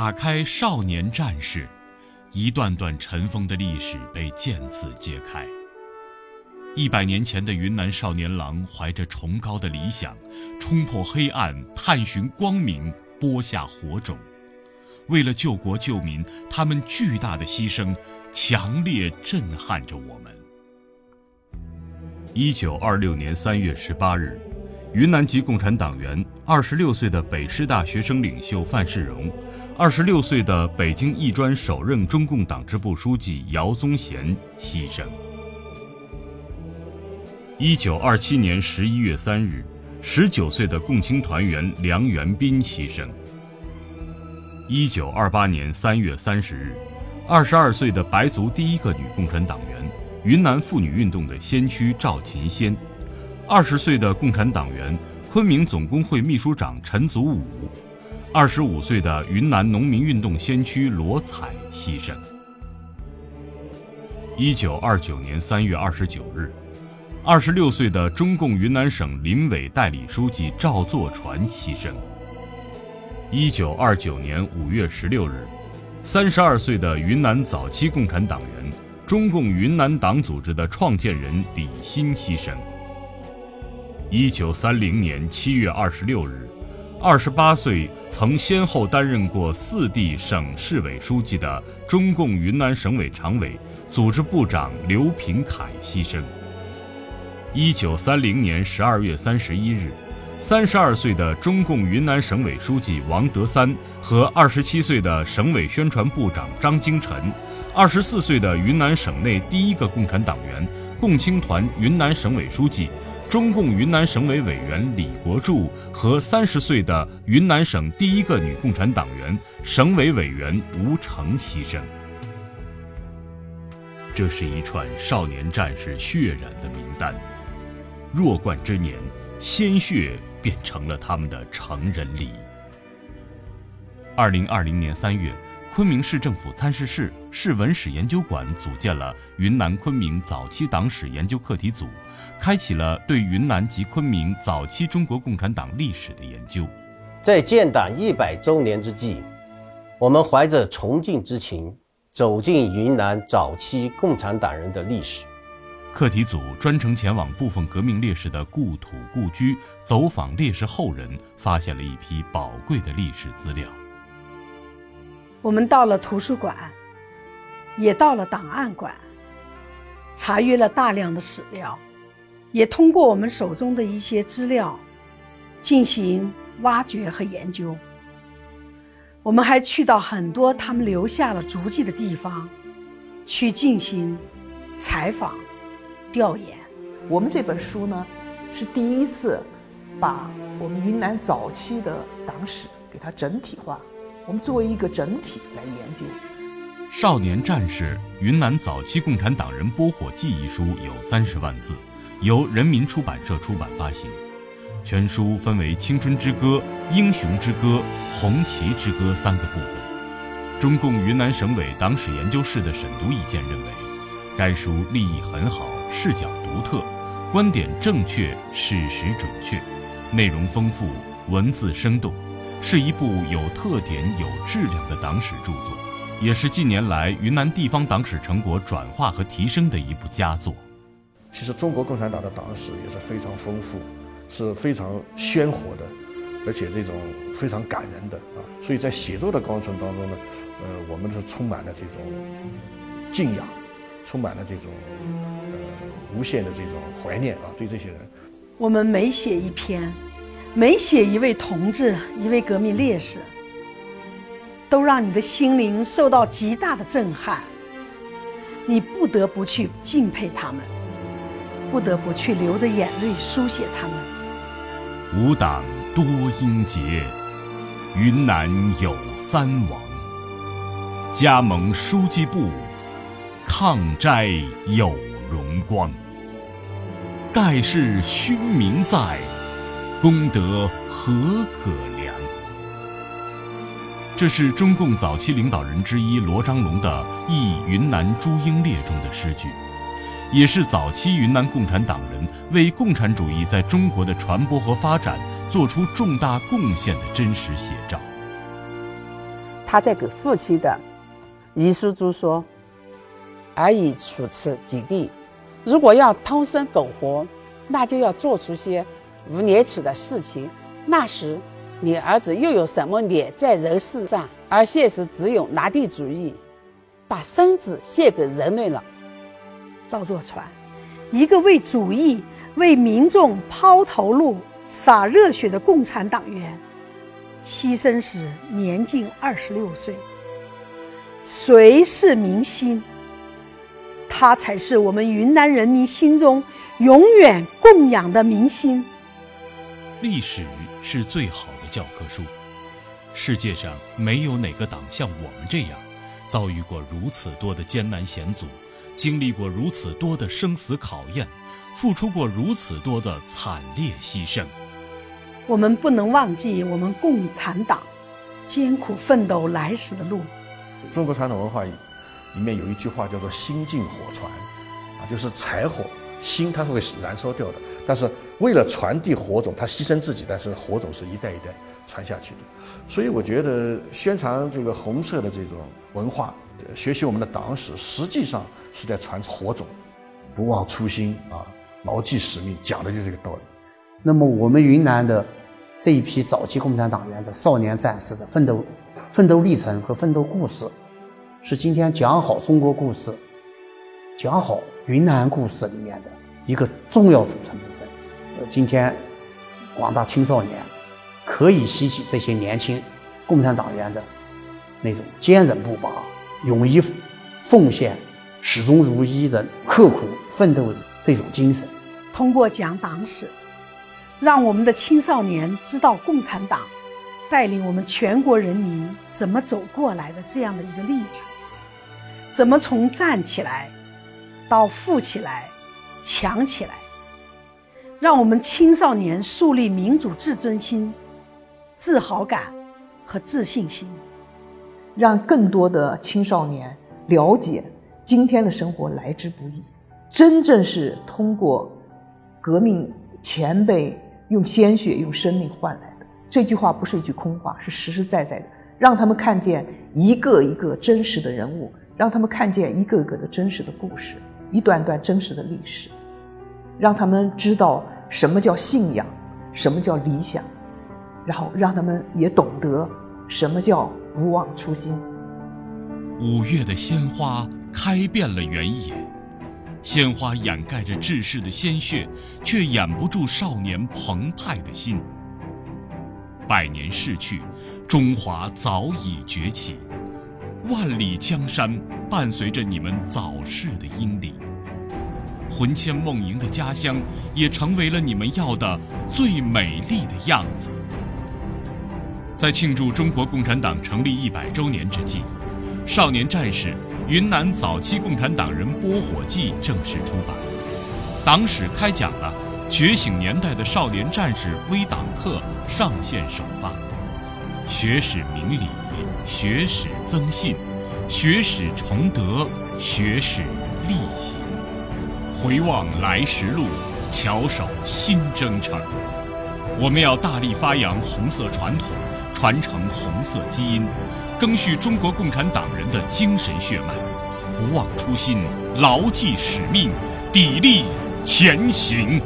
打开少年战士，一段段尘封的历史被渐次揭开。一百年前的云南少年郎怀着崇高的理想，冲破黑暗，探寻光明，播下火种。为了救国救民，他们巨大的牺牲，强烈震撼着我们。一九二六年三月十八日，云南籍共产党员、二十六岁的北师大学生领袖范世荣，二十六岁的北京艺专首任中共党支部书记姚宗贤牺牲。一九二七年十一月三日，十九岁的共青团员梁元斌牺牲。一九二八年三月三十日，二十二岁的白族第一个女共产党员、云南妇女运动的先驱赵琴仙，二十岁的共产党员、昆明总工会秘书长陈祖武，二十五岁的云南农民运动先驱罗彩牺牲。一九二九年三月二十九日。二十六岁的中共云南省临委代理书记赵作传牺牲。一九二九年五月十六日，三十二岁的云南早期共产党员、中共云南党组织的创建人李新牺牲。一九三零年七月二十六日，二十八岁曾先后担任过四地省市委书记的中共云南省委常委、组织部长刘平凯牺牲。一九三零年十二月三十一日，三十二岁的中共云南省委书记王德三和二十七岁的省委宣传部长张金晨，二十四岁的云南省内第一个共产党员、共青团云南省委书记、中共云南省委委员李国柱和三十岁的云南省第一个女共产党员、省委委员吴成牺牲。这是一串少年战士血染的名单。弱冠之年，鲜血变成了他们的成人礼。二零二零年三月，昆明市政府参事室市文史研究馆组建了云南昆明早期党史研究课题组，开启了对云南及昆明早期中国共产党历史的研究。在建党一百周年之际，我们怀着崇敬之情，走进云南早期共产党人的历史。课题组专程前往部分革命烈士的故土故居，走访烈士后人，发现了一批宝贵的历史资料。我们到了图书馆，也到了档案馆，查阅了大量的史料，也通过我们手中的一些资料进行挖掘和研究。我们还去到很多他们留下了足迹的地方，去进行采访。调研，我们这本书呢，是第一次把我们云南早期的党史给它整体化。我们作为一个整体来研究。《少年战士：云南早期共产党人拨火记》一书有三十万字，由人民出版社出版发行。全书分为《青春之歌》《英雄之歌》《红旗之歌》三个部分。中共云南省委党史研究室的审读意见认为，该书立意很好。视角独特，观点正确，史实准确，内容丰富，文字生动，是一部有特点、有质量的党史著作，也是近年来云南地方党史成果转化和提升的一部佳作。其实中国共产党的党史也是非常丰富，是非常鲜活的，而且这种非常感人的啊，所以在写作的过程当中呢，呃，我们是充满了这种敬仰，充满了这种呃。无限的这种怀念啊，对这些人，我们每写一篇，每写一位同志、一位革命烈士，都让你的心灵受到极大的震撼。你不得不去敬佩他们，不得不去流着眼泪书写他们。吾党多英杰，云南有三王。加盟书记部，抗灾有。荣光，盖世勋名在，功德何可量？这是中共早期领导人之一罗章龙的《忆云南朱英烈》中的诗句，也是早期云南共产党人为共产主义在中国的传播和发展做出重大贡献的真实写照。他在给父亲的遗书中说：“儿已处此极地，如果要偷生苟活，那就要做出些无廉耻的事情。那时，你儿子又有什么脸在人世上？而现实只有拿地主义，把身子献给人类了。”赵作传，一个为主义、为民众抛头颅、洒热血的共产党员。牺牲时年近二十六岁。谁是明星？他才是我们云南人民心中永远供养的明星。历史是最好的教科书。世界上没有哪个党像我们这样，遭遇过如此多的艰难险阻，经历过如此多的生死考验，付出过如此多的惨烈牺牲。我们不能忘记我们共产党艰苦奋斗来时的路。中国传统文化里面有一句话叫做“心静火传”，啊，就是柴火心它会燃烧掉的，但是为了传递火种，它牺牲自己，但是火种是一代一代传下去的。所以我觉得宣传这个红色的这种文化，学习我们的党史，实际上是在传火种，不忘初心啊，牢记使命，讲的就是这个道理。那么我们云南的。这一批早期共产党员的少年战士的奋斗、奋斗历程和奋斗故事，是今天讲好中国故事、讲好云南故事里面的一个重要组成部分。呃，今天广大青少年可以吸取这些年轻共产党员的那种坚韧不拔、勇于奉献、始终如一的刻苦奋斗的这种精神，通过讲党史。让我们的青少年知道共产党带领我们全国人民怎么走过来的这样的一个历程，怎么从站起来到富起来、强起来，让我们青少年树立民主自尊心、自豪感和自信心，让更多的青少年了解今天的生活来之不易，真正是通过革命前辈。用鲜血、用生命换来的这句话不是一句空话，是实实在在的，让他们看见一个一个真实的人物，让他们看见一个一个的真实的故事，一段段真实的历史，让他们知道什么叫信仰，什么叫理想，然后让他们也懂得什么叫不忘初心。五月的鲜花开遍了原野。鲜花掩盖着志士的鲜血，却掩不住少年澎湃的心。百年逝去，中华早已崛起，万里江山伴随着你们早逝的英灵。魂牵梦萦的家乡，也成为了你们要的最美丽的样子。在庆祝中国共产党成立一百周年之际，《少年战士》。云南早期共产党人播火记正式出版，党史开讲了，觉醒年代的少年战士微党课上线首发，学史明理，学史增信，学史崇德，学史立行，回望来时路，翘首新征程。我们要大力发扬红色传统，传承红色基因。赓续中国共产党人的精神血脉，不忘初心，牢记使命，砥砺前行。